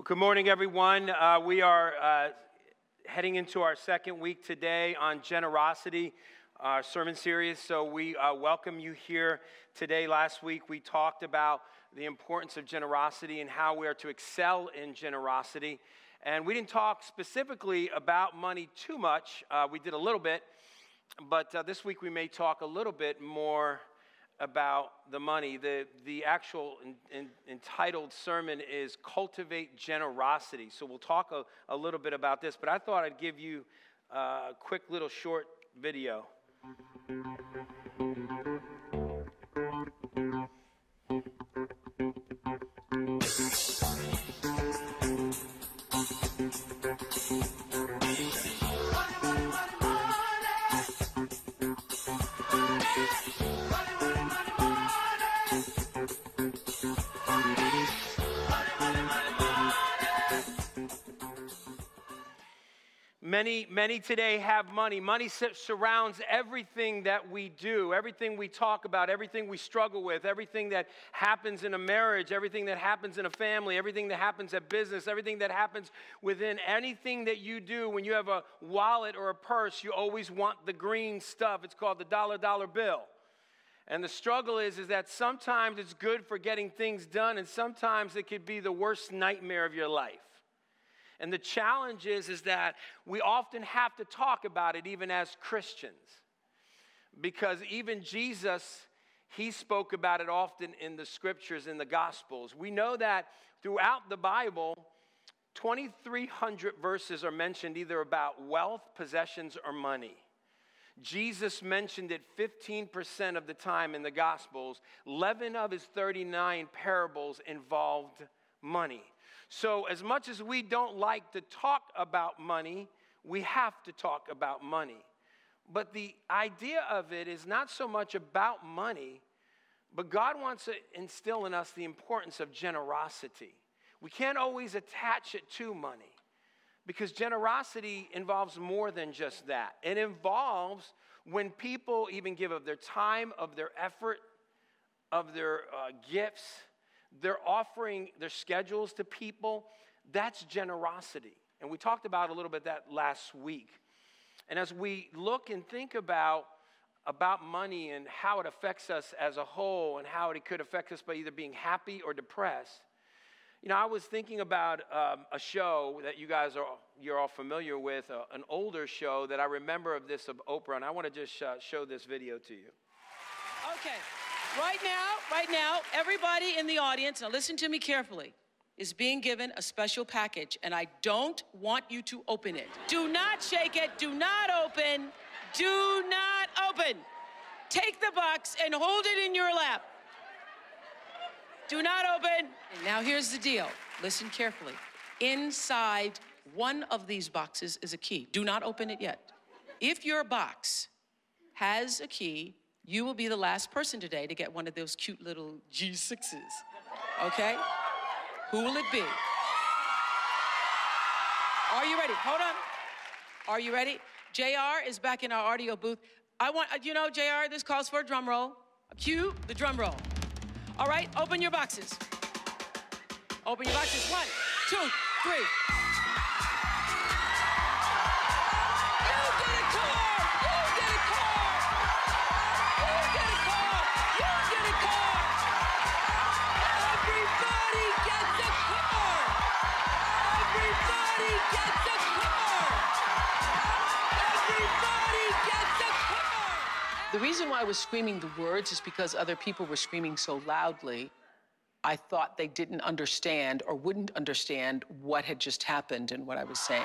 Well, good morning, everyone. Uh, we are uh, heading into our second week today on generosity, our sermon series. So we uh, welcome you here today. Last week we talked about the importance of generosity and how we are to excel in generosity. And we didn't talk specifically about money too much. Uh, we did a little bit, but uh, this week we may talk a little bit more about the money. The, the actual in, in, entitled sermon is Cultivate Generosity. So we'll talk a, a, little bit about this, but I thought I'd give you a quick little short video. Many, many today have money. Money surrounds everything that we do, everything we talk about, everything we struggle with, everything that happens in a marriage, everything that happens in a family, everything that happens at business, everything that happens within anything that you do. When you have a wallet or a purse, you always want the green stuff. It's called the dollar dollar bill. And the struggle is, is that sometimes it's good for getting things done, and sometimes it could be the worst nightmare of your life. And the challenge is, is that we often have to talk about it even as Christians. Because even Jesus, he spoke about it often in the scriptures, in the gospels. We know that throughout the Bible, 2,300 verses are mentioned either about wealth, possessions, or money. Jesus mentioned it 15% of the time in the Gospels. 11 of his 39 parables involved money. So, as much as we don't like to talk about money, we have to talk about money. But the idea of it is not so much about money, but God wants to instill in us the importance of generosity. We can't always attach it to money because generosity involves more than just that. It involves when people even give of their time, of their effort, of their uh, gifts they're offering their schedules to people. That's generosity. And we talked about a little bit that last week. And as we look and think about about money and how it affects us as a whole and how it could affect us by either being happy or depressed. You know, I was thinking about um, a show that you guys are you're all familiar with, uh, an older show that I remember of this of Oprah, and I want to just uh, show this video to you. Okay. Right now, right now, everybody in the audience, now listen to me carefully, is being given a special package, and I don't want you to open it. Do not shake it, do not open, do not open. Take the box and hold it in your lap. Do not open. And now here's the deal. Listen carefully. Inside one of these boxes is a key. Do not open it yet. If your box has a key, you will be the last person today to get one of those cute little G6s. Okay? Who will it be? Are you ready? Hold on. Are you ready? JR is back in our audio booth. I want, uh, you know, JR, this calls for a drum roll. Cue the drum roll. All right, open your boxes. Open your boxes. One, two, three. The reason why I was screaming the words is because other people were screaming so loudly. I thought they didn't understand or wouldn't understand what had just happened and what I was saying.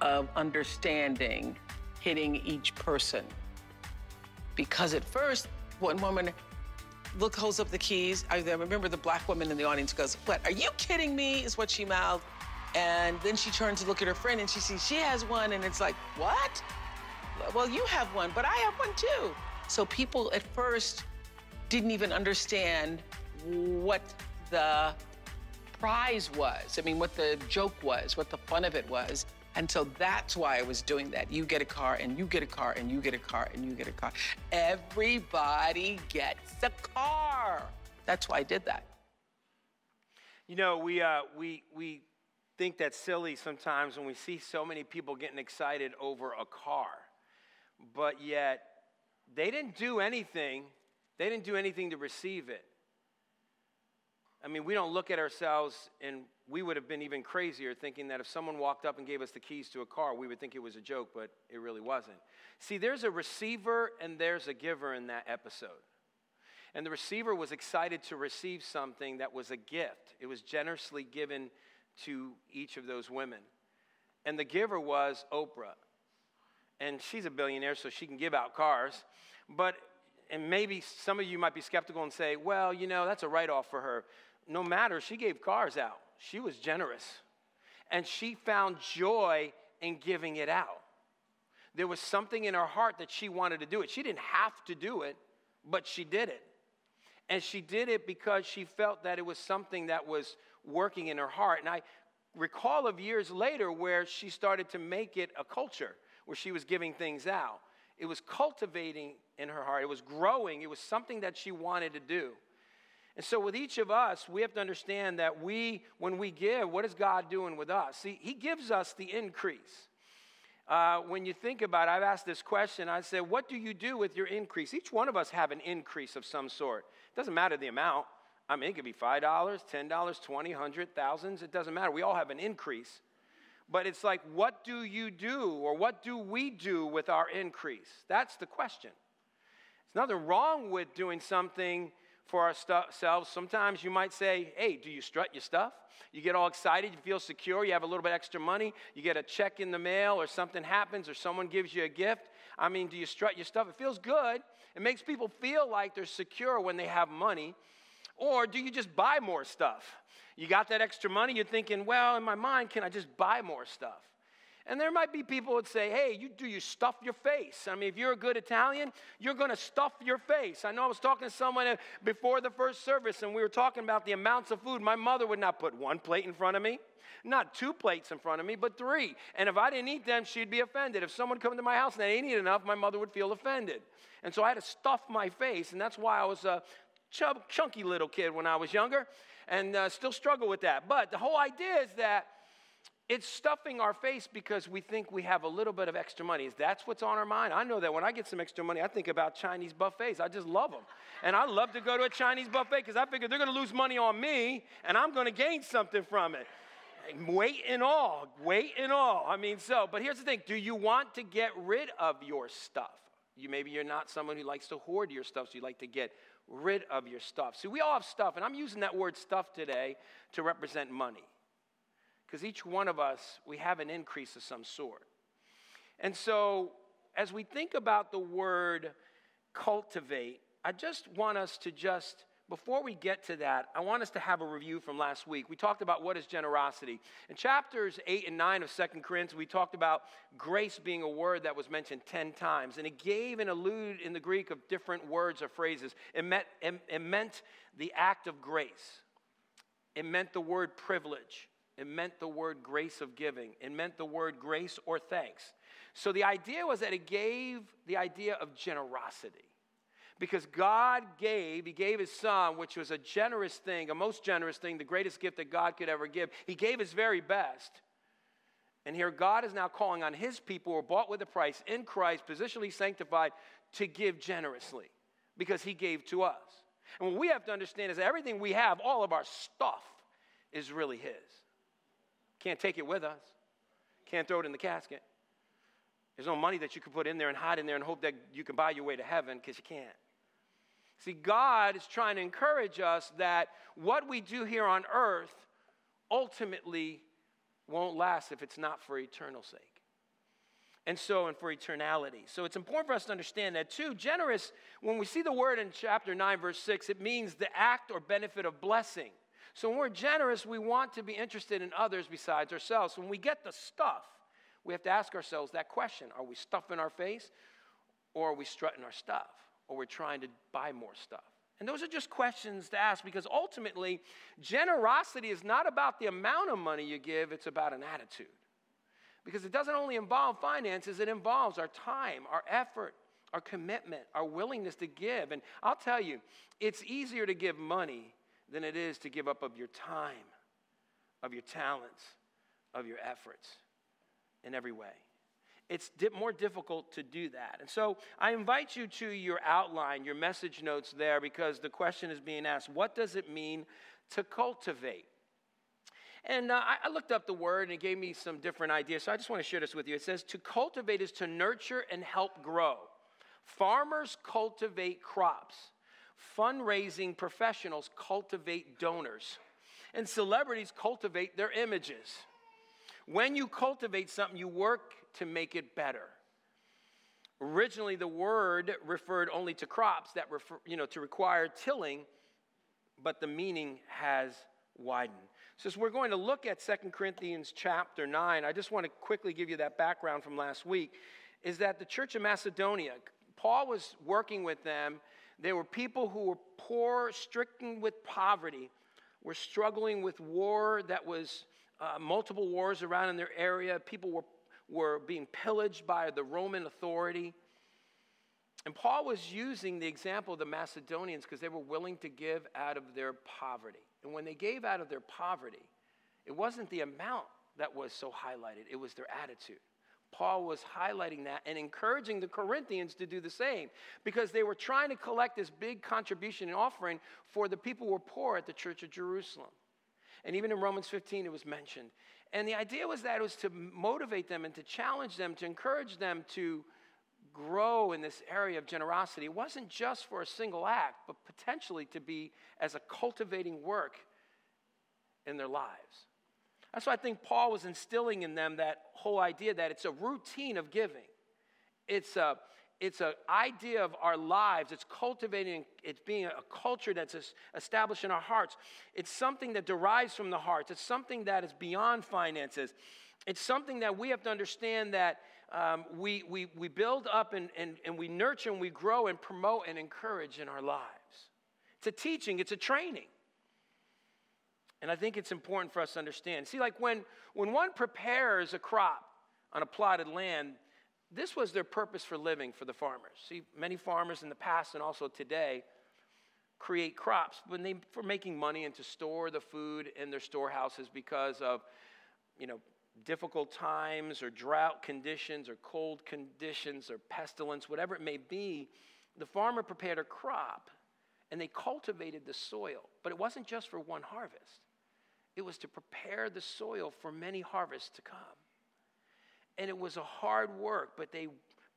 of understanding hitting each person. Because at first, one woman look holds up the keys. I remember the black woman in the audience goes, "What? Are you kidding me?" Is what she mouthed. And then she turns to look at her friend and she sees she has one, and it's like, "What? Well, you have one, but I have one too." So people at first didn't even understand what the prize was. I mean, what the joke was, what the fun of it was. And so that's why I was doing that. You get a car, and you get a car, and you get a car, and you get a car. Everybody gets a car. That's why I did that. You know, we, uh, we, we think that's silly sometimes when we see so many people getting excited over a car. But yet, they didn't do anything, they didn't do anything to receive it. I mean, we don't look at ourselves and we would have been even crazier thinking that if someone walked up and gave us the keys to a car, we would think it was a joke, but it really wasn't. See, there's a receiver and there's a giver in that episode. And the receiver was excited to receive something that was a gift, it was generously given to each of those women. And the giver was Oprah. And she's a billionaire, so she can give out cars. But, and maybe some of you might be skeptical and say, well, you know, that's a write off for her no matter, she gave cars out. She was generous. And she found joy in giving it out. There was something in her heart that she wanted to do it. She didn't have to do it, but she did it. And she did it because she felt that it was something that was working in her heart. And I recall of years later where she started to make it a culture, where she was giving things out. It was cultivating in her heart, it was growing, it was something that she wanted to do. And so, with each of us, we have to understand that we, when we give, what is God doing with us? See, He gives us the increase. Uh, when you think about it, I've asked this question. I said, What do you do with your increase? Each one of us have an increase of some sort. It doesn't matter the amount. I mean, it could be $5, $10, 20, 100, thousands. It doesn't matter. We all have an increase. But it's like, what do you do or what do we do with our increase? That's the question. There's nothing wrong with doing something for ourselves. Sometimes you might say, Hey, do you strut your stuff? You get all excited, you feel secure, you have a little bit extra money, you get a check in the mail, or something happens, or someone gives you a gift. I mean, do you strut your stuff? It feels good. It makes people feel like they're secure when they have money. Or do you just buy more stuff? You got that extra money, you're thinking, Well, in my mind, can I just buy more stuff? And there might be people that say, hey, you do you stuff your face? I mean, if you're a good Italian, you're going to stuff your face. I know I was talking to someone uh, before the first service, and we were talking about the amounts of food. My mother would not put one plate in front of me, not two plates in front of me, but three. And if I didn't eat them, she'd be offended. If someone come to my house and they didn't eat enough, my mother would feel offended. And so I had to stuff my face, and that's why I was a chub, chunky little kid when I was younger, and uh, still struggle with that. But the whole idea is that it's stuffing our face because we think we have a little bit of extra money. That's what's on our mind. I know that when I get some extra money, I think about Chinese buffets. I just love them. And I love to go to a Chinese buffet because I figure they're going to lose money on me and I'm going to gain something from it. Weight and all, weight and all. I mean, so, but here's the thing do you want to get rid of your stuff? You maybe you're not someone who likes to hoard your stuff, so you like to get rid of your stuff. See, we all have stuff, and I'm using that word stuff today to represent money because each one of us, we have an increase of some sort. And so, as we think about the word cultivate, I just want us to just, before we get to that, I want us to have a review from last week. We talked about what is generosity. In chapters 8 and 9 of Second Corinthians, we talked about grace being a word that was mentioned 10 times. And it gave and alluded in the Greek of different words or phrases. It meant, it, it meant the act of grace, it meant the word privilege. It meant the word grace of giving. It meant the word grace or thanks. So the idea was that it gave the idea of generosity. Because God gave, He gave His Son, which was a generous thing, a most generous thing, the greatest gift that God could ever give. He gave His very best. And here God is now calling on His people who are bought with a price in Christ, positionally sanctified, to give generously because He gave to us. And what we have to understand is that everything we have, all of our stuff, is really His. Can't take it with us. Can't throw it in the casket. There's no money that you can put in there and hide in there and hope that you can buy your way to heaven because you can't. See, God is trying to encourage us that what we do here on earth, ultimately won't last if it's not for eternal sake. And so, and for eternality. So it's important for us to understand that too. Generous, when we see the word in chapter 9, verse 6, it means the act or benefit of blessing. So when we're generous, we want to be interested in others besides ourselves. When we get the stuff, we have to ask ourselves that question Are we stuffing our face or are we strutting our stuff? Or we're trying to buy more stuff? And those are just questions to ask because ultimately, generosity is not about the amount of money you give, it's about an attitude. Because it doesn't only involve finances, it involves our time, our effort, our commitment, our willingness to give. And I'll tell you, it's easier to give money than it is to give up of your time, of your talents, of your efforts in every way. It's di- more difficult to do that. And so I invite you to your outline, your message notes there, because the question is being asked what does it mean to cultivate? And uh, I looked up the word and it gave me some different ideas. So I just want to share this with you. It says to cultivate is to nurture and help grow. Farmers cultivate crops, fundraising professionals cultivate donors, and celebrities cultivate their images. When you cultivate something, you work to make it better. Originally, the word referred only to crops that refer, you know, to require tilling, but the meaning has widened. So, as we're going to look at Second Corinthians chapter 9, I just want to quickly give you that background from last week. Is that the church of Macedonia, Paul was working with them. There were people who were poor, stricken with poverty, were struggling with war that was uh, multiple wars around in their area. People were, were being pillaged by the Roman authority. And Paul was using the example of the Macedonians because they were willing to give out of their poverty. And when they gave out of their poverty, it wasn't the amount that was so highlighted, it was their attitude. Paul was highlighting that and encouraging the Corinthians to do the same because they were trying to collect this big contribution and offering for the people who were poor at the church of Jerusalem. And even in Romans 15, it was mentioned. And the idea was that it was to motivate them and to challenge them, to encourage them to grow in this area of generosity. It wasn't just for a single act, but potentially to be as a cultivating work in their lives. That's why I think Paul was instilling in them that whole idea that it's a routine of giving. It's a it's an idea of our lives. It's cultivating, it's being a culture that's established in our hearts. It's something that derives from the hearts. It's something that is beyond finances. It's something that we have to understand that um, we, we, we build up and, and, and we nurture and we grow and promote and encourage in our lives. It's a teaching, it's a training. And I think it's important for us to understand. See, like when, when one prepares a crop on a plotted land, this was their purpose for living for the farmers. See, many farmers in the past and also today create crops when they for making money and to store the food in their storehouses because of you know difficult times or drought conditions or cold conditions or pestilence, whatever it may be, the farmer prepared a crop and they cultivated the soil. But it wasn't just for one harvest, it was to prepare the soil for many harvests to come. And it was a hard work, but they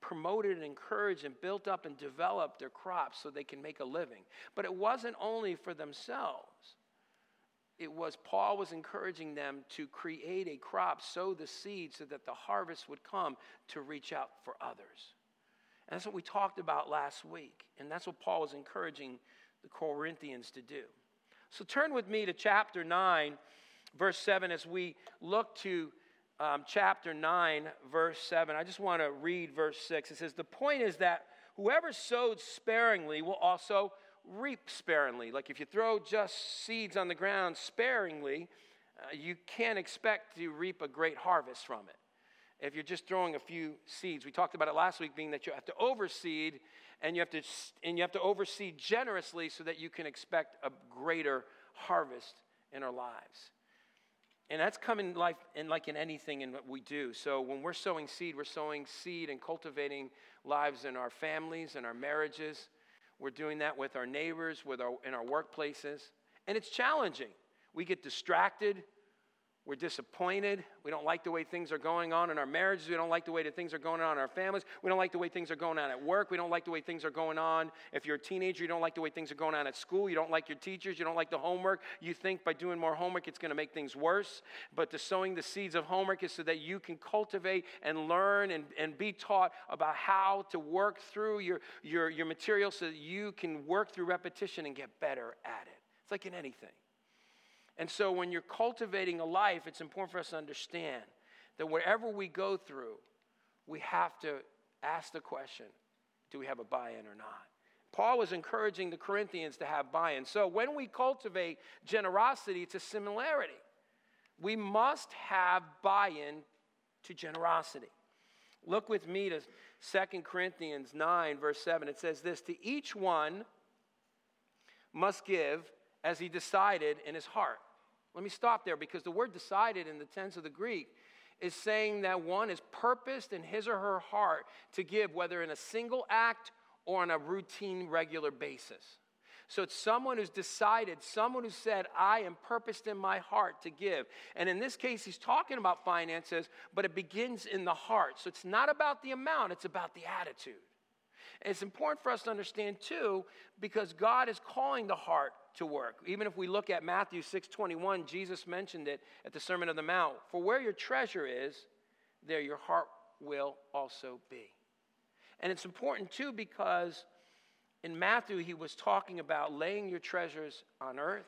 promoted and encouraged and built up and developed their crops so they can make a living. But it wasn't only for themselves it was Paul was encouraging them to create a crop, sow the seed so that the harvest would come to reach out for others. And that's what we talked about last week. And that's what Paul was encouraging the Corinthians to do. So turn with me to chapter 9, verse 7, as we look to um, chapter 9, verse 7. I just want to read verse 6. It says, The point is that whoever sowed sparingly will also reap sparingly. Like if you throw just seeds on the ground sparingly, uh, you can't expect to reap a great harvest from it. If you're just throwing a few seeds, we talked about it last week, being that you have to overseed and you have to and you have to overseed generously so that you can expect a greater harvest in our lives. And that's coming life in like in anything in what we do. So when we're sowing seed, we're sowing seed and cultivating lives in our families and our marriages we're doing that with our neighbors, with our, in our workplaces. And it's challenging. We get distracted. We're disappointed. We don't like the way things are going on in our marriages. We don't like the way that things are going on in our families. We don't like the way things are going on at work. We don't like the way things are going on. If you're a teenager, you don't like the way things are going on at school. You don't like your teachers. You don't like the homework. You think by doing more homework, it's going to make things worse. But the sowing the seeds of homework is so that you can cultivate and learn and, and be taught about how to work through your, your, your material so that you can work through repetition and get better at it. It's like in anything. And so when you're cultivating a life, it's important for us to understand that wherever we go through, we have to ask the question do we have a buy in or not? Paul was encouraging the Corinthians to have buy in. So when we cultivate generosity, it's a similarity. We must have buy in to generosity. Look with me to 2 Corinthians 9, verse 7. It says this To each one must give as he decided in his heart. Let me stop there because the word decided in the tense of the Greek is saying that one is purposed in his or her heart to give, whether in a single act or on a routine, regular basis. So it's someone who's decided, someone who said, I am purposed in my heart to give. And in this case, he's talking about finances, but it begins in the heart. So it's not about the amount, it's about the attitude. And it's important for us to understand too, because God is calling the heart to work. Even if we look at Matthew 6:21, Jesus mentioned it at the Sermon on the Mount. For where your treasure is, there your heart will also be. And it's important too because in Matthew he was talking about laying your treasures on earth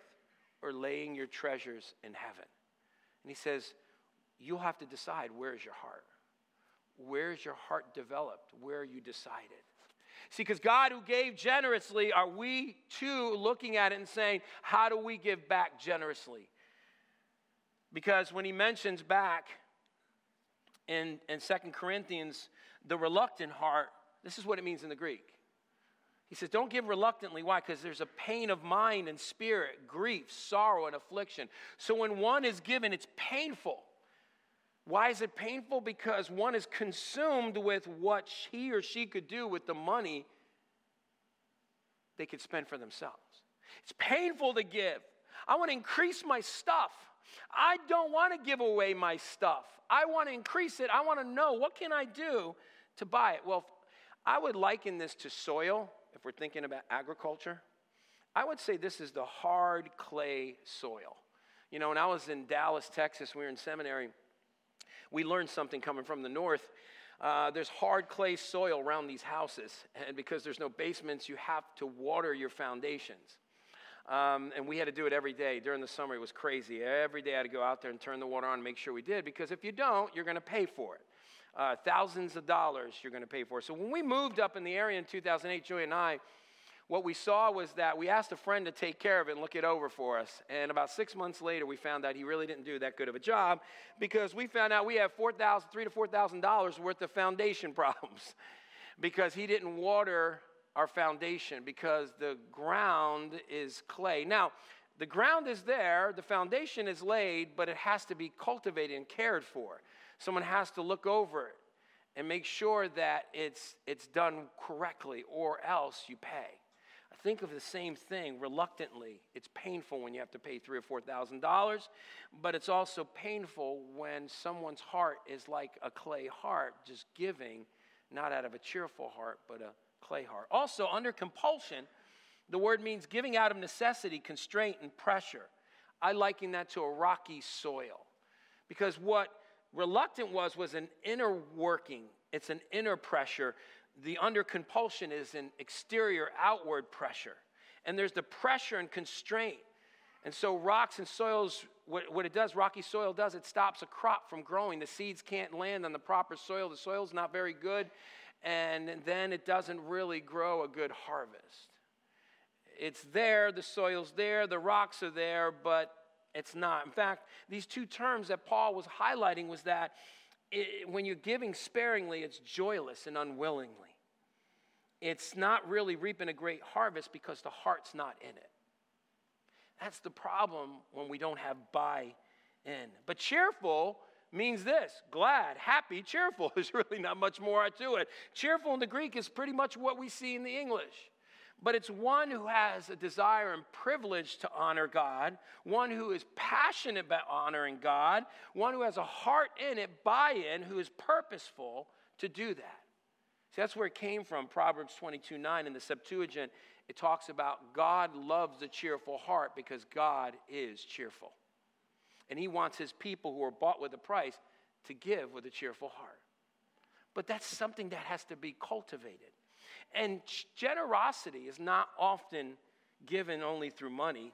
or laying your treasures in heaven. And he says, you'll have to decide where is your heart? Where is your heart developed? Where are you decided? See, because God who gave generously, are we too looking at it and saying, how do we give back generously? Because when he mentions back in, in 2 Corinthians, the reluctant heart, this is what it means in the Greek. He says, Don't give reluctantly. Why? Because there's a pain of mind and spirit, grief, sorrow, and affliction. So when one is given, it's painful. Why is it painful? Because one is consumed with what he or she could do with the money they could spend for themselves. It's painful to give. I want to increase my stuff. I don't want to give away my stuff. I want to increase it. I want to know what can I do to buy it? Well, I would liken this to soil if we're thinking about agriculture. I would say this is the hard clay soil. You know, when I was in Dallas, Texas, we were in seminary we learned something coming from the north. Uh, there's hard clay soil around these houses, and because there's no basements, you have to water your foundations. Um, and we had to do it every day. During the summer, it was crazy. Every day I had to go out there and turn the water on and make sure we did, because if you don't, you're going to pay for it. Uh, thousands of dollars you're going to pay for. it. So when we moved up in the area in 2008, Joey and I, what we saw was that we asked a friend to take care of it and look it over for us. And about six months later, we found out he really didn't do that good of a job because we found out we have four thousand, three to four thousand dollars worth of foundation problems because he didn't water our foundation because the ground is clay. Now, the ground is there, the foundation is laid, but it has to be cultivated and cared for. Someone has to look over it and make sure that it's, it's done correctly, or else you pay think of the same thing reluctantly. It's painful when you have to pay three or four thousand dollars, but it's also painful when someone's heart is like a clay heart, just giving, not out of a cheerful heart, but a clay heart. Also, under compulsion, the word means giving out of necessity, constraint, and pressure. I liken that to a rocky soil. Because what reluctant was was an inner working, it's an inner pressure the under compulsion is an exterior outward pressure. And there's the pressure and constraint. And so, rocks and soils, what, what, it does, rocky soil does, it stops a crop from growing. The seeds can't land on the proper soil. The soil's not very good. And then it doesn't really grow a good harvest. It's there, the soil's there, the rocks are there, but it's not. In fact, these two terms that Paul was highlighting was that it, when you're giving sparingly, it's joyless and unwillingly it's not really reaping a great harvest because the heart's not in it. That's the problem when we don't have buy in. But cheerful means this glad, happy, cheerful. There's really not much more to it. Cheerful in the Greek is pretty much what we see in the English. but it's one who has a desire and privilege to honor God, one who is passionate about honoring God, one who has a heart in it, buy in, who is purposeful to do that. See, that's where it came from. Proverbs 22 9 in the Septuagint, it talks about God loves a cheerful heart because God is cheerful. And he wants his people who are bought with a price to give with a cheerful heart. But that's something that has to be cultivated. And generosity is not often given only through money.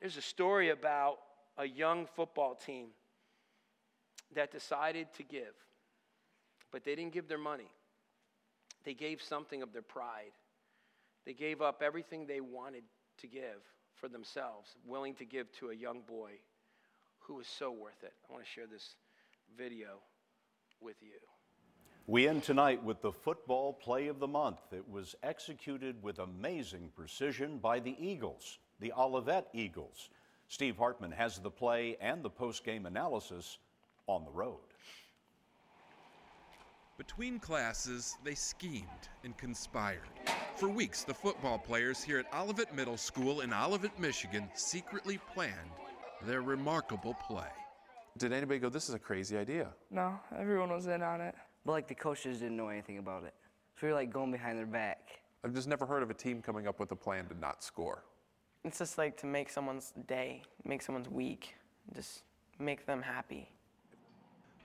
There's a story about a young football team that decided to give, but they didn't give their money. They gave something of their pride. They gave up everything they wanted to give for themselves, willing to give to a young boy who was so worth it. I want to share this video with you. We end tonight with the football play of the month. It was executed with amazing precision by the Eagles, the Olivet Eagles. Steve Hartman has the play and the post-game analysis on the road. Between classes, they schemed and conspired. For weeks, the football players here at Olivet Middle School in Olivet, Michigan secretly planned their remarkable play. Did anybody go, this is a crazy idea? No, everyone was in on it. But like the coaches didn't know anything about it. So we were like going behind their back. I've just never heard of a team coming up with a plan to not score. It's just like to make someone's day, make someone's week, just make them happy.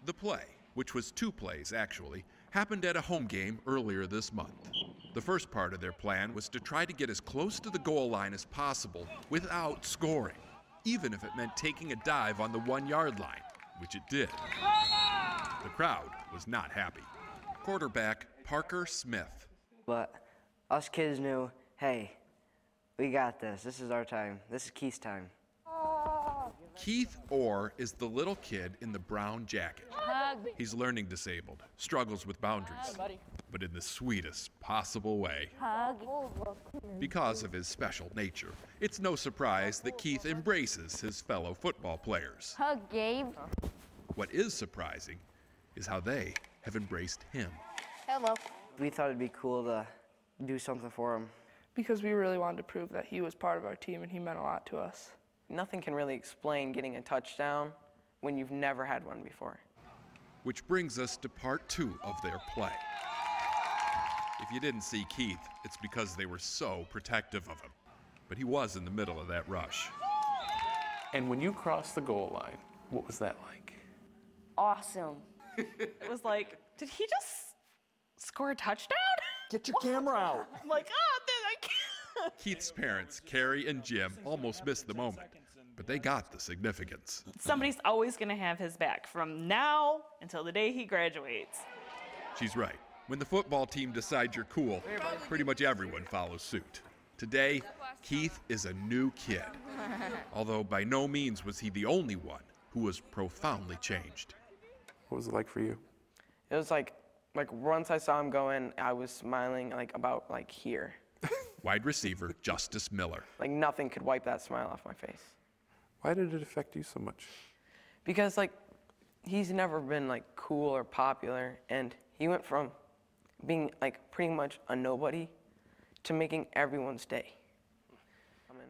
The play, which was two plays actually, happened at a home game earlier this month. The first part of their plan was to try to get as close to the goal line as possible without scoring, even if it meant taking a dive on the one yard line, which it did. The crowd was not happy. Quarterback Parker Smith. But us kids knew, hey, we got this. This is our time. This is Keith's time. Keith Orr is the little kid in the brown jacket. He's learning disabled, struggles with boundaries, but in the sweetest possible way. Because of his special nature, it's no surprise that Keith embraces his fellow football players. Hug, Gabe. What is surprising is how they have embraced him. Hello. We thought it'd be cool to do something for him. Because we really wanted to prove that he was part of our team and he meant a lot to us. Nothing can really explain getting a touchdown when you've never had one before. Which brings us to part two of their play. If you didn't see Keith, it's because they were so protective of him. But he was in the middle of that rush. And when you crossed the goal line, what was that like? Awesome. it was like, did he just score a touchdown? Get your camera out. I'm like, oh, I can't. Keith's parents, Carrie and Jim, almost missed the moment, but they got the significance. Somebody's always going to have his back from now until the day he graduates. She's right. When the football team decides you're cool, pretty much everyone follows suit. Today, Keith is a new kid. Although by no means was he the only one who was profoundly changed. What was it like for you? It was like, like once I saw him go in, I was smiling like about like here. Wide receiver Justice Miller. Like nothing could wipe that smile off my face. Why did it affect you so much? Because like he's never been like cool or popular and he went from being like pretty much a nobody to making everyone's day.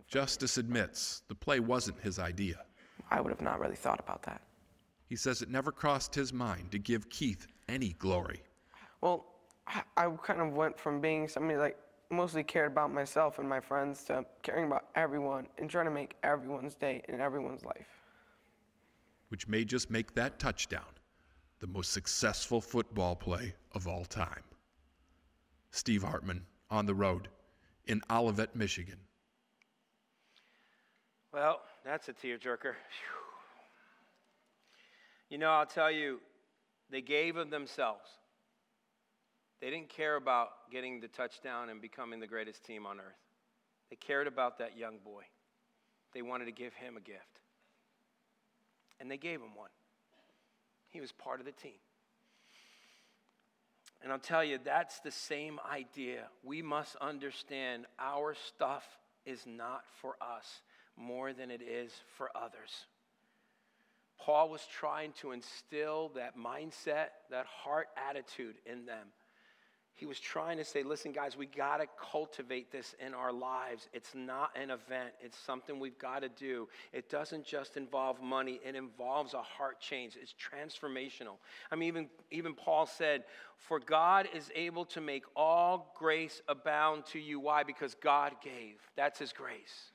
Justice admits the play wasn't his idea. I would have not really thought about that. He says it never crossed his mind to give Keith any glory. Well, I kind of went from being somebody like mostly cared about myself and my friends to caring about everyone and trying to make everyone's day in everyone's life. Which may just make that touchdown the most successful football play of all time. Steve Hartman on the road in Olivet, Michigan. Well, that's a tearjerker. You know, I'll tell you, they gave of themselves. They didn't care about getting the touchdown and becoming the greatest team on earth. They cared about that young boy. They wanted to give him a gift. And they gave him one. He was part of the team. And I'll tell you, that's the same idea. We must understand our stuff is not for us more than it is for others. Paul was trying to instill that mindset, that heart attitude in them. He was trying to say, listen, guys, we got to cultivate this in our lives. It's not an event, it's something we've got to do. It doesn't just involve money, it involves a heart change. It's transformational. I mean, even, even Paul said, For God is able to make all grace abound to you. Why? Because God gave. That's his grace.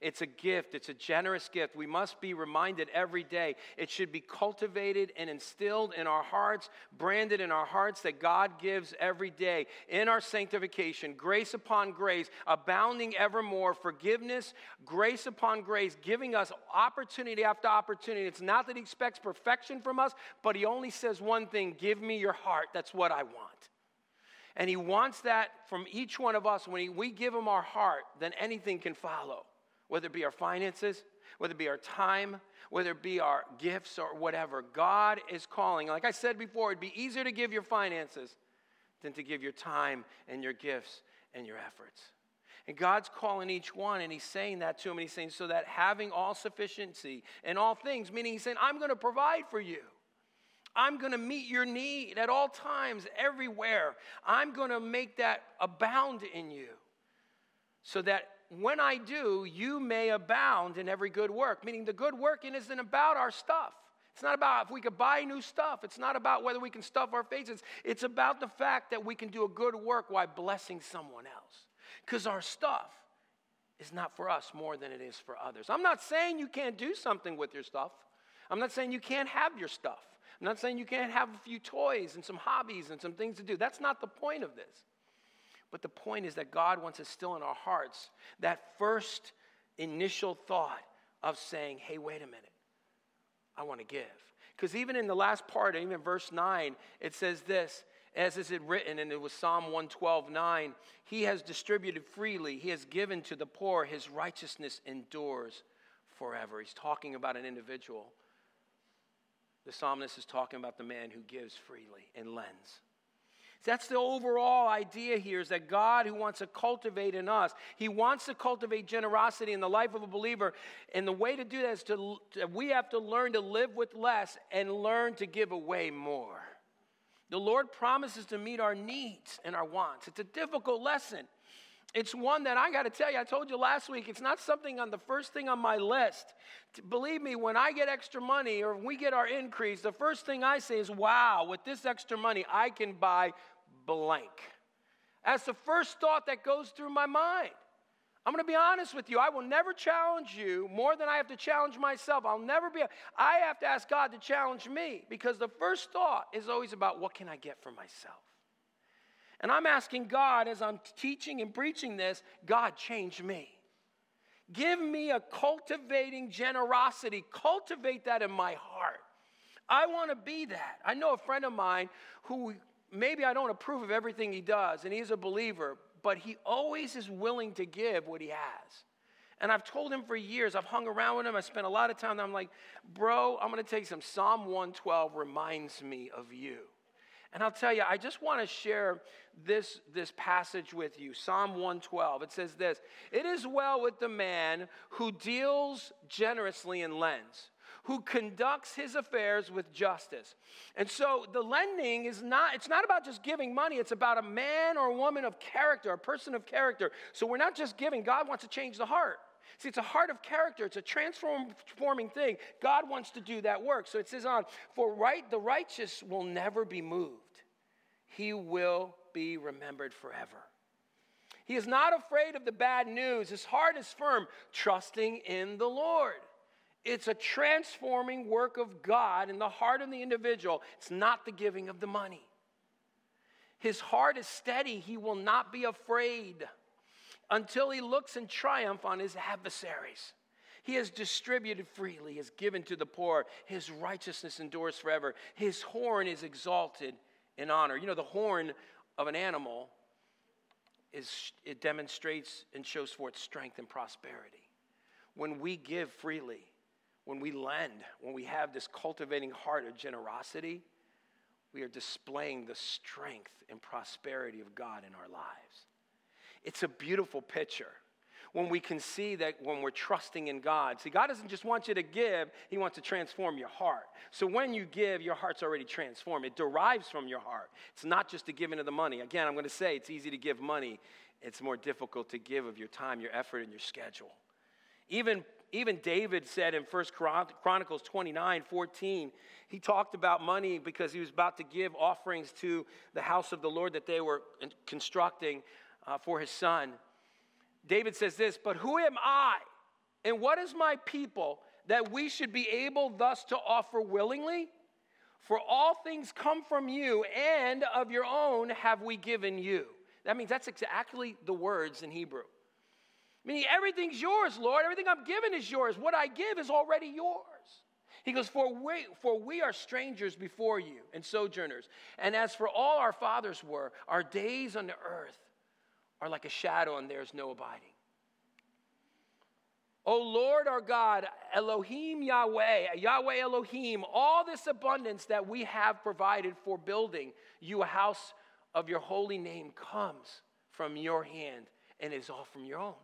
It's a gift, it's a generous gift. We must be reminded every day. It should be cultivated and instilled in our hearts, branded in our hearts that God gives every day in our sanctification, grace upon grace, abounding evermore, forgiveness, grace upon grace, giving us opportunity after opportunity. It's not that He expects perfection from us, but He only says one thing give me your heart. That's what I want. And He wants that from each one of us. When he, we give Him our heart, then anything can follow whether it be our finances, whether it be our time, whether it be our gifts or whatever. God is calling. Like I said before, it'd be easier to give your finances than to give your time and your gifts and your efforts. And God's calling each one, and He's saying that to him, and He's saying, so that having all sufficiency in all things, meaning He's saying, I'm going to provide for you. I'm going to meet your need at all times, everywhere. I'm going to make that abound in you so that when I do, you may abound in every good work. Meaning, the good work isn't about our stuff. It's not about if we could buy new stuff. It's not about whether we can stuff our faces. It's about the fact that we can do a good work while blessing someone else. Because our stuff is not for us more than it is for others. I'm not saying you can't do something with your stuff. I'm not saying you can't have your stuff. I'm not saying you can't have a few toys and some hobbies and some things to do. That's not the point of this. But the point is that God wants to still in our hearts that first initial thought of saying, hey, wait a minute, I want to give. Because even in the last part, even verse 9, it says this as is it written, and it was Psalm 112 9, He has distributed freely, He has given to the poor, His righteousness endures forever. He's talking about an individual. The psalmist is talking about the man who gives freely and lends. That's the overall idea here is that God, who wants to cultivate in us, He wants to cultivate generosity in the life of a believer. And the way to do that is to, we have to learn to live with less and learn to give away more. The Lord promises to meet our needs and our wants. It's a difficult lesson. It's one that I got to tell you, I told you last week, it's not something on the first thing on my list. Believe me, when I get extra money or we get our increase, the first thing I say is, wow, with this extra money, I can buy blank. That's the first thought that goes through my mind. I'm going to be honest with you. I will never challenge you more than I have to challenge myself. I'll never be, I have to ask God to challenge me because the first thought is always about what can I get for myself? And I'm asking God as I'm teaching and preaching this, God, change me. Give me a cultivating generosity. Cultivate that in my heart. I want to be that. I know a friend of mine who maybe I don't approve of everything he does, and he's a believer, but he always is willing to give what he has. And I've told him for years, I've hung around with him, I spent a lot of time, I'm like, bro, I'm gonna take some Psalm 112 reminds me of you. And I'll tell you, I just want to share this, this passage with you Psalm 112. It says this It is well with the man who deals generously and lends who conducts his affairs with justice. And so the lending is not, it's not about just giving money, it's about a man or a woman of character, a person of character. So we're not just giving, God wants to change the heart. See, it's a heart of character. It's a transforming thing. God wants to do that work. So it says on, for right, the righteous will never be moved. He will be remembered forever. He is not afraid of the bad news. His heart is firm, trusting in the Lord. It's a transforming work of God in the heart of the individual. It's not the giving of the money. His heart is steady. He will not be afraid until he looks in triumph on his adversaries. He has distributed freely, has given to the poor. His righteousness endures forever. His horn is exalted in honor. You know, the horn of an animal is it demonstrates and shows forth strength and prosperity. When we give freely, when we lend, when we have this cultivating heart of generosity, we are displaying the strength and prosperity of God in our lives. It's a beautiful picture. when we can see that when we're trusting in God. See, God doesn't just want you to give, He wants to transform your heart. So when you give, your heart's already transformed. It derives from your heart. It's not just the giving of the money. Again, I'm going to say it's easy to give money, it's more difficult to give of your time, your effort, and your schedule. Even, even David said in 1 Chronicles 29 14, he talked about money because he was about to give offerings to the house of the Lord that they were constructing uh, for his son. David says this, but who am I and what is my people that we should be able thus to offer willingly? For all things come from you, and of your own have we given you. That means that's exactly the words in Hebrew. Meaning everything's yours, Lord. Everything I'm given is yours. What I give is already yours. He goes, for we, for we are strangers before you and sojourners. And as for all our fathers were, our days on the earth are like a shadow and there's no abiding. O Lord our God, Elohim Yahweh, Yahweh Elohim, all this abundance that we have provided for building you a house of your holy name comes from your hand and is all from your own.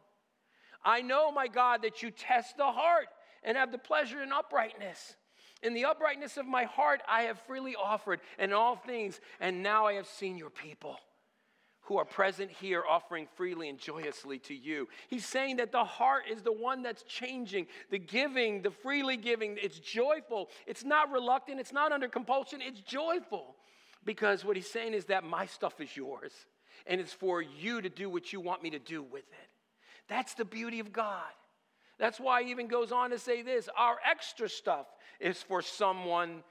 I know, my God, that you test the heart and have the pleasure in uprightness. In the uprightness of my heart, I have freely offered in all things, and now I have seen your people who are present here offering freely and joyously to you. He's saying that the heart is the one that's changing, the giving, the freely giving. It's joyful. It's not reluctant. It's not under compulsion. It's joyful. Because what he's saying is that my stuff is yours, and it's for you to do what you want me to do with it. That's the beauty of God. That's why he even goes on to say this our extra stuff is for someone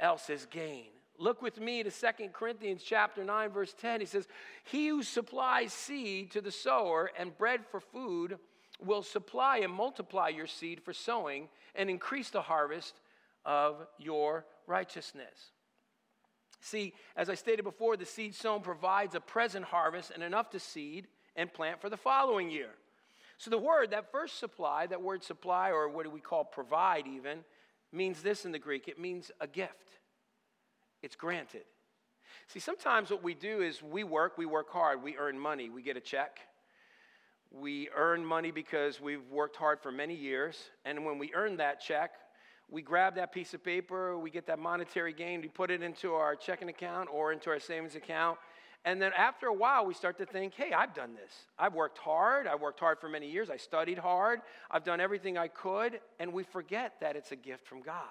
else's gain. Look with me to 2 Corinthians chapter 9 verse 10. He says, "He who supplies seed to the sower and bread for food will supply and multiply your seed for sowing and increase the harvest of your righteousness." See, as I stated before, the seed sown provides a present harvest and enough to seed and plant for the following year. So the word, that first supply, that word supply, or what do we call provide even, means this in the Greek it means a gift it's granted. See, sometimes what we do is we work, we work hard, we earn money, we get a check. We earn money because we've worked hard for many years, and when we earn that check, we grab that piece of paper, we get that monetary gain, we put it into our checking account or into our savings account, and then after a while, we start to think, hey, I've done this. I've worked hard. I worked hard for many years. I studied hard. I've done everything I could. And we forget that it's a gift from God.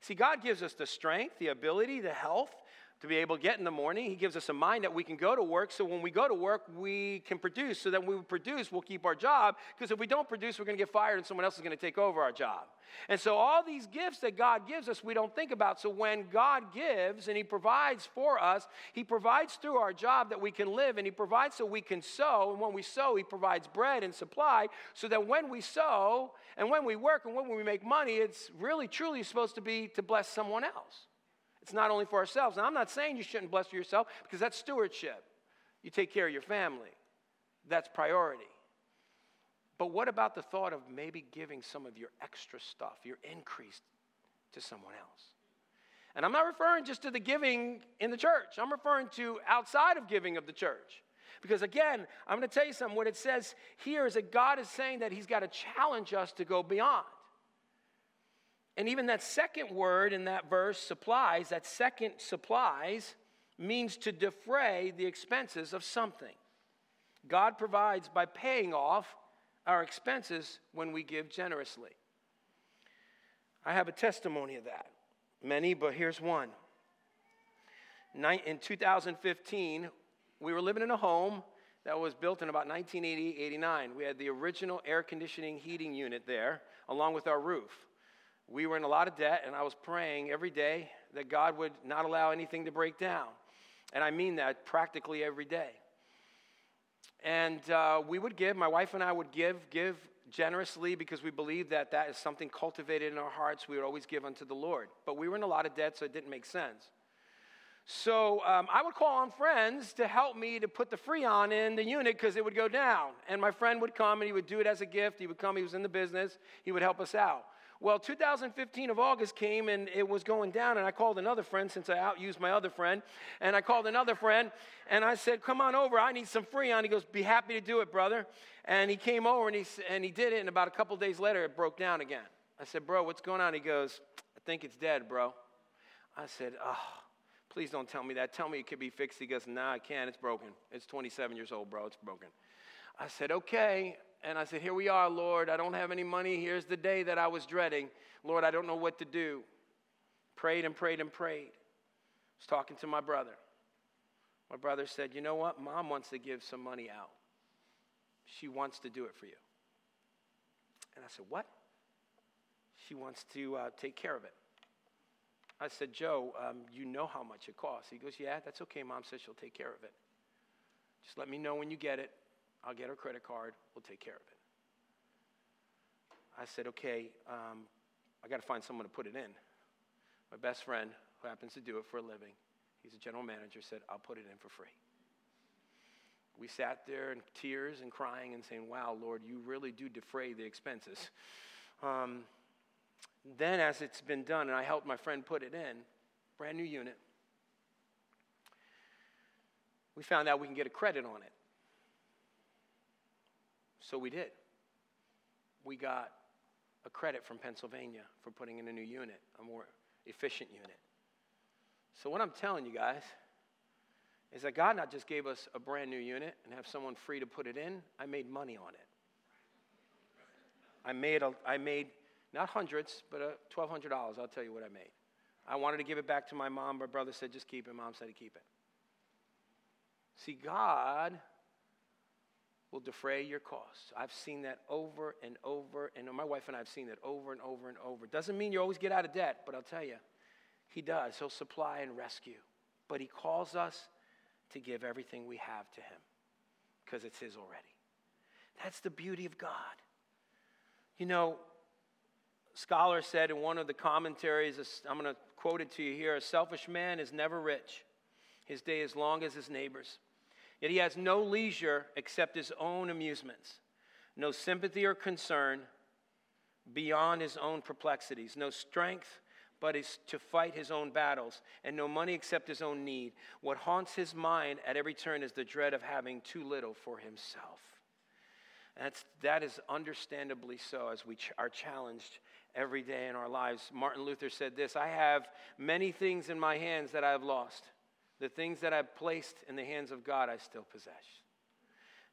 See, God gives us the strength, the ability, the health to be able to get in the morning. He gives us a mind that we can go to work. So when we go to work, we can produce. So that when we produce, we'll keep our job. Because if we don't produce, we're going to get fired and someone else is going to take over our job. And so all these gifts that God gives us, we don't think about. So when God gives and He provides for us, He provides through our job that we can live and He provides so we can sow. And when we sow, He provides bread and supply so that when we sow and when we work and when we make money, it's really truly supposed to be to bless someone else. It's not only for ourselves. And I'm not saying you shouldn't bless for yourself because that's stewardship. You take care of your family, that's priority. But what about the thought of maybe giving some of your extra stuff, your increase, to someone else? And I'm not referring just to the giving in the church, I'm referring to outside of giving of the church. Because again, I'm going to tell you something. What it says here is that God is saying that He's got to challenge us to go beyond. And even that second word in that verse, supplies, that second supplies, means to defray the expenses of something. God provides by paying off our expenses when we give generously. I have a testimony of that. Many, but here's one. In 2015, we were living in a home that was built in about 1980 89. We had the original air conditioning heating unit there, along with our roof we were in a lot of debt, and I was praying every day that God would not allow anything to break down. And I mean that practically every day. And uh, we would give, my wife and I would give, give generously because we believe that that is something cultivated in our hearts. We would always give unto the Lord. But we were in a lot of debt, so it didn't make sense. So um, I would call on friends to help me to put the Freon in the unit because it would go down. And my friend would come and he would do it as a gift. He would come, he was in the business, he would help us out. Well, 2015 of August came and it was going down, and I called another friend since I outused my other friend. And I called another friend and I said, Come on over, I need some Freon. He goes, Be happy to do it, brother. And he came over and he, and he did it, and about a couple days later, it broke down again. I said, Bro, what's going on? He goes, I think it's dead, bro. I said, Oh, please don't tell me that. Tell me it could be fixed. He goes, Nah, I can't. It's broken. It's 27 years old, bro. It's broken. I said, Okay and I said, Here we are, Lord. I don't have any money. Here's the day that I was dreading. Lord, I don't know what to do. Prayed and prayed and prayed. I was talking to my brother. My brother said, You know what? Mom wants to give some money out. She wants to do it for you. And I said, What? She wants to uh, take care of it. I said, Joe, um, you know how much it costs. He goes, Yeah, that's okay. Mom says she'll take care of it. Just let me know when you get it. I'll get her credit card. We'll take care of it. I said, okay, um, I got to find someone to put it in. My best friend, who happens to do it for a living, he's a general manager, said, I'll put it in for free. We sat there in tears and crying and saying, Wow, Lord, you really do defray the expenses. Um, then, as it's been done, and I helped my friend put it in, brand new unit, we found out we can get a credit on it. So we did. We got a credit from Pennsylvania for putting in a new unit, a more efficient unit. So, what I'm telling you guys is that God not just gave us a brand new unit and have someone free to put it in, I made money on it. I made, a, I made not hundreds, but a $1,200. I'll tell you what I made. I wanted to give it back to my mom. My brother said, just keep it. Mom said keep it. See, God will defray your costs. I've seen that over and over, and my wife and I have seen that over and over and over. Doesn't mean you always get out of debt, but I'll tell you, He does. He'll supply and rescue. But He calls us to give everything we have to Him because it's His already. That's the beauty of God. You know, scholar said in one of the commentaries, I'm going to quote it to you here a selfish man is never rich, his day is long as his neighbor's. Yet he has no leisure except his own amusements, no sympathy or concern beyond his own perplexities, no strength but is to fight his own battles, and no money except his own need. What haunts his mind at every turn is the dread of having too little for himself. That's, that is understandably so as we ch- are challenged every day in our lives. Martin Luther said this I have many things in my hands that I have lost. The things that I've placed in the hands of God, I still possess.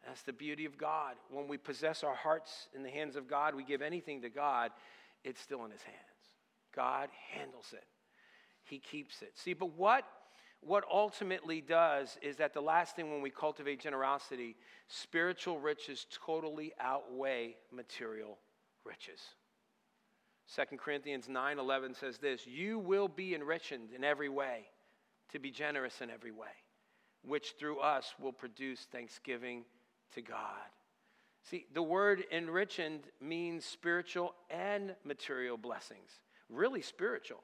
That's the beauty of God. When we possess our hearts in the hands of God, we give anything to God, it's still in His hands. God handles it, He keeps it. See, but what, what ultimately does is that the last thing when we cultivate generosity, spiritual riches totally outweigh material riches. 2 Corinthians 9 11 says this You will be enriched in every way to be generous in every way, which through us will produce thanksgiving to God. See, the word enriched means spiritual and material blessings, really spiritual.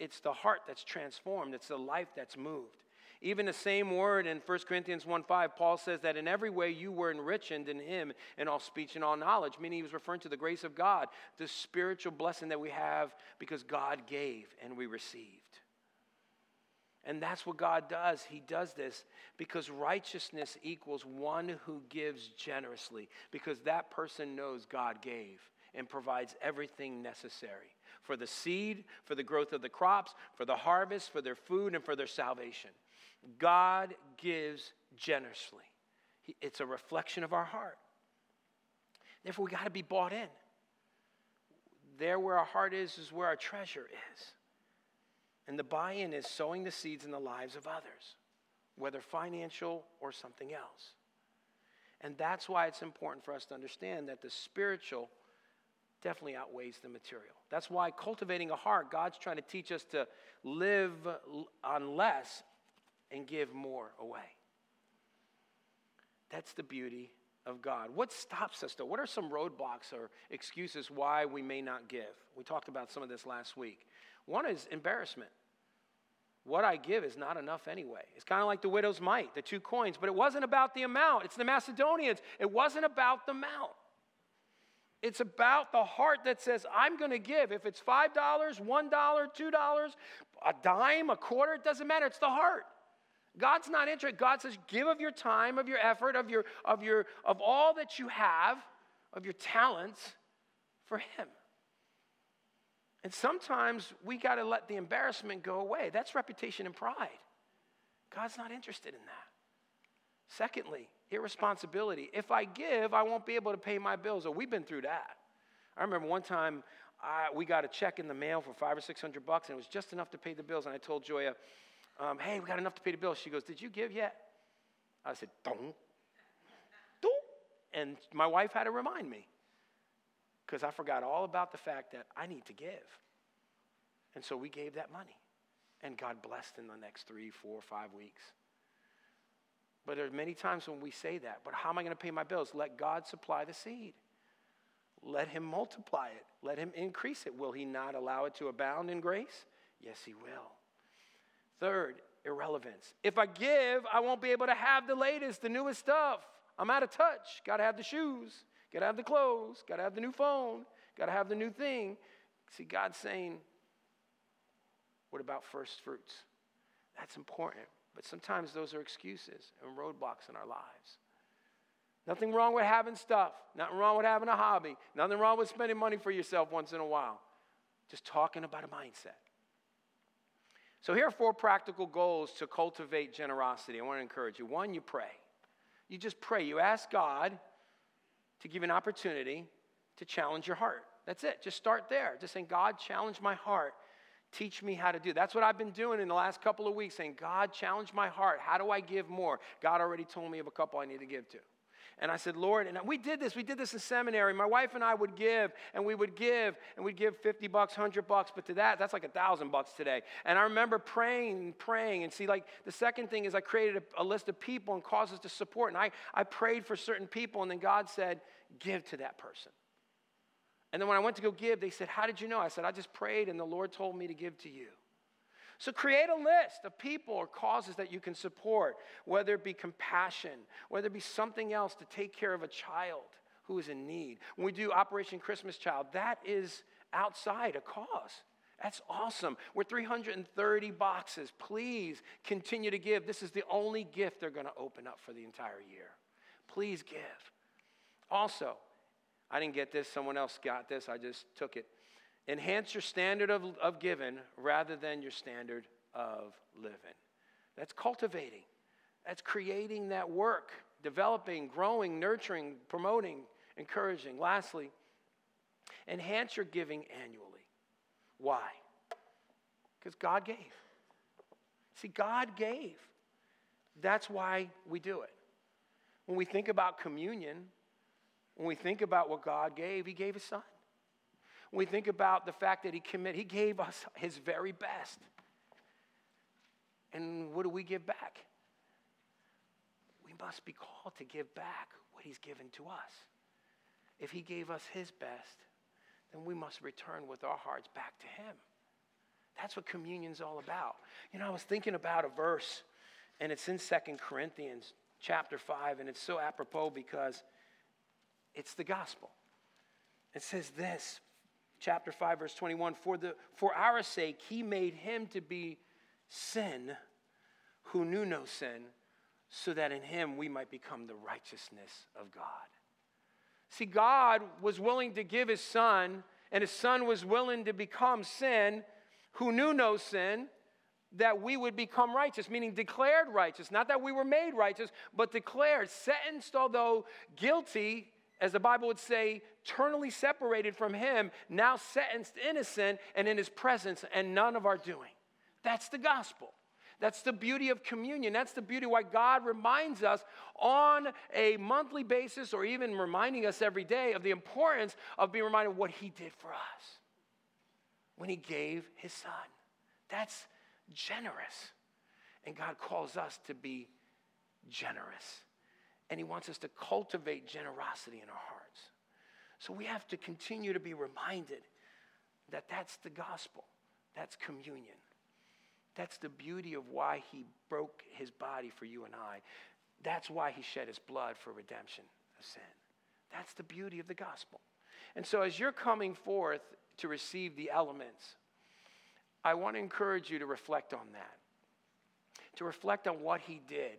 It's the heart that's transformed, it's the life that's moved. Even the same word in 1 Corinthians 1 5, Paul says that in every way you were enriched in him in all speech and all knowledge, meaning he was referring to the grace of God, the spiritual blessing that we have because God gave and we received. And that's what God does. He does this because righteousness equals one who gives generously, because that person knows God gave and provides everything necessary for the seed, for the growth of the crops, for the harvest, for their food, and for their salvation. God gives generously. It's a reflection of our heart. Therefore, we got to be bought in. There where our heart is, is where our treasure is. And the buy in is sowing the seeds in the lives of others, whether financial or something else. And that's why it's important for us to understand that the spiritual definitely outweighs the material. That's why cultivating a heart, God's trying to teach us to live on less and give more away. That's the beauty of God. What stops us though? What are some roadblocks or excuses why we may not give? We talked about some of this last week. One is embarrassment. What I give is not enough anyway. It's kind of like the widow's mite, the two coins, but it wasn't about the amount. It's the Macedonians. It wasn't about the amount. It's about the heart that says, I'm going to give. If it's $5, $1, $2, a dime, a quarter, it doesn't matter. It's the heart. God's not interested. God says, give of your time, of your effort, of your, of your, of all that you have, of your talents for Him. And sometimes we got to let the embarrassment go away. That's reputation and pride. God's not interested in that. Secondly, irresponsibility. If I give, I won't be able to pay my bills. Oh, we've been through that. I remember one time I, we got a check in the mail for five or six hundred bucks, and it was just enough to pay the bills. And I told Joya, um, "Hey, we got enough to pay the bills." She goes, "Did you give yet?" I said, "Don't, don't." And my wife had to remind me because I forgot all about the fact that I need to give. And so we gave that money, and God blessed in the next three, four, five weeks. But there are many times when we say that, but how am I going to pay my bills? Let God supply the seed. Let Him multiply it. Let Him increase it. Will He not allow it to abound in grace? Yes, He will. Third, irrelevance. If I give, I won't be able to have the latest, the newest stuff. I'm out of touch. Got to have the shoes, got to have the clothes, got to have the new phone, got to have the new thing. See, God's saying, what about first fruits? That's important. But sometimes those are excuses and roadblocks in our lives. Nothing wrong with having stuff. Nothing wrong with having a hobby. Nothing wrong with spending money for yourself once in a while. Just talking about a mindset. So, here are four practical goals to cultivate generosity. I want to encourage you. One, you pray. You just pray. You ask God to give you an opportunity to challenge your heart. That's it. Just start there. Just saying, God, challenge my heart Teach me how to do. That's what I've been doing in the last couple of weeks, saying, God, challenge my heart. How do I give more? God already told me of a couple I need to give to. And I said, Lord, and we did this. We did this in seminary. My wife and I would give, and we would give, and we'd give 50 bucks, 100 bucks. But to that, that's like a thousand bucks today. And I remember praying and praying. And see, like the second thing is I created a, a list of people and causes to support. And I, I prayed for certain people, and then God said, give to that person. And then when I went to go give, they said, How did you know? I said, I just prayed and the Lord told me to give to you. So create a list of people or causes that you can support, whether it be compassion, whether it be something else to take care of a child who is in need. When we do Operation Christmas Child, that is outside a cause. That's awesome. We're 330 boxes. Please continue to give. This is the only gift they're going to open up for the entire year. Please give. Also, I didn't get this, someone else got this, I just took it. Enhance your standard of, of giving rather than your standard of living. That's cultivating, that's creating that work, developing, growing, nurturing, promoting, encouraging. Lastly, enhance your giving annually. Why? Because God gave. See, God gave. That's why we do it. When we think about communion, when we think about what God gave, He gave His Son. We think about the fact that He committed, He gave us His very best. And what do we give back? We must be called to give back what He's given to us. If He gave us His best, then we must return with our hearts back to Him. That's what communion's all about. You know, I was thinking about a verse, and it's in Second Corinthians chapter 5, and it's so apropos because it's the gospel. It says this, chapter 5, verse 21 For, the, for our sake, he made him to be sin who knew no sin, so that in him we might become the righteousness of God. See, God was willing to give his son, and his son was willing to become sin who knew no sin, that we would become righteous, meaning declared righteous. Not that we were made righteous, but declared, sentenced, although guilty, as the Bible would say, eternally separated from Him, now sentenced innocent and in His presence, and none of our doing. That's the gospel. That's the beauty of communion. That's the beauty why God reminds us on a monthly basis or even reminding us every day of the importance of being reminded of what He did for us when He gave His Son. That's generous. And God calls us to be generous and He wants us to cultivate generosity in our hearts. So we have to continue to be reminded that that's the gospel, that's communion. That's the beauty of why He broke His body for you and I. That's why He shed His blood for redemption of sin. That's the beauty of the gospel. And so, as you're coming forth to receive the elements, I want to encourage you to reflect on that, to reflect on what He did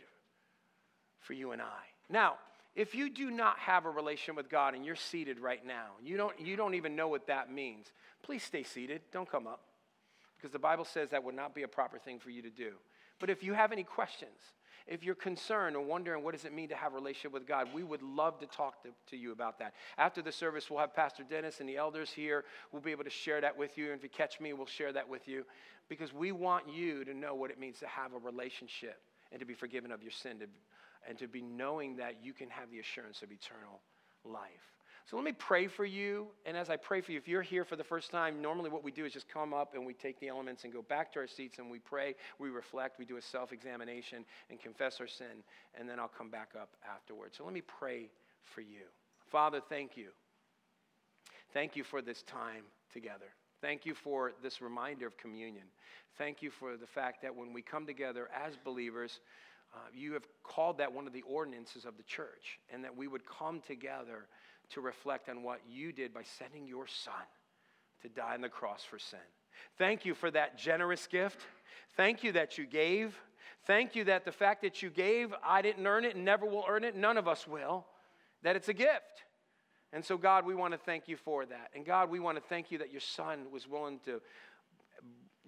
for you and I. Now, if you do not have a relation with God and you're seated right now, you don't, you don't even know what that means, please stay seated. Don't come up because the Bible says that would not be a proper thing for you to do. But if you have any questions, if you're concerned or wondering what does it mean to have a relationship with God, we would love to talk to, to, you about that. After the service, we'll have Pastor Dennis and the elders here. We'll be able to share that with you. And if you catch me, we'll share that with you because we want you to know what it means to have a relationship and to be forgiven of your sin to, and to be knowing that you can have the assurance of eternal life. So let me pray for you. And as I pray for you, if you're here for the first time, normally what we do is just come up and we take the elements and go back to our seats and we pray, we reflect, we do a self examination and confess our sin, and then I'll come back up afterwards. So let me pray for you. Father, thank you. Thank you for this time together. Thank you for this reminder of communion. Thank you for the fact that when we come together as believers, uh, you have called that one of the ordinances of the church, and that we would come together to reflect on what you did by sending your son to die on the cross for sin. Thank you for that generous gift. Thank you that you gave. Thank you that the fact that you gave, I didn't earn it and never will earn it, none of us will, that it's a gift. And so, God, we want to thank you for that. And God, we want to thank you that your son was willing to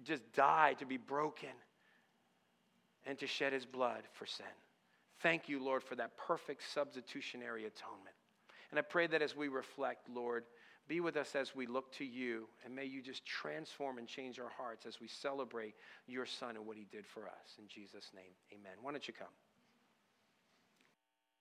just die, to be broken, and to shed his blood for sin. Thank you, Lord, for that perfect substitutionary atonement. And I pray that as we reflect, Lord, be with us as we look to you, and may you just transform and change our hearts as we celebrate your Son and what he did for us. In Jesus' name, amen. Why don't you come?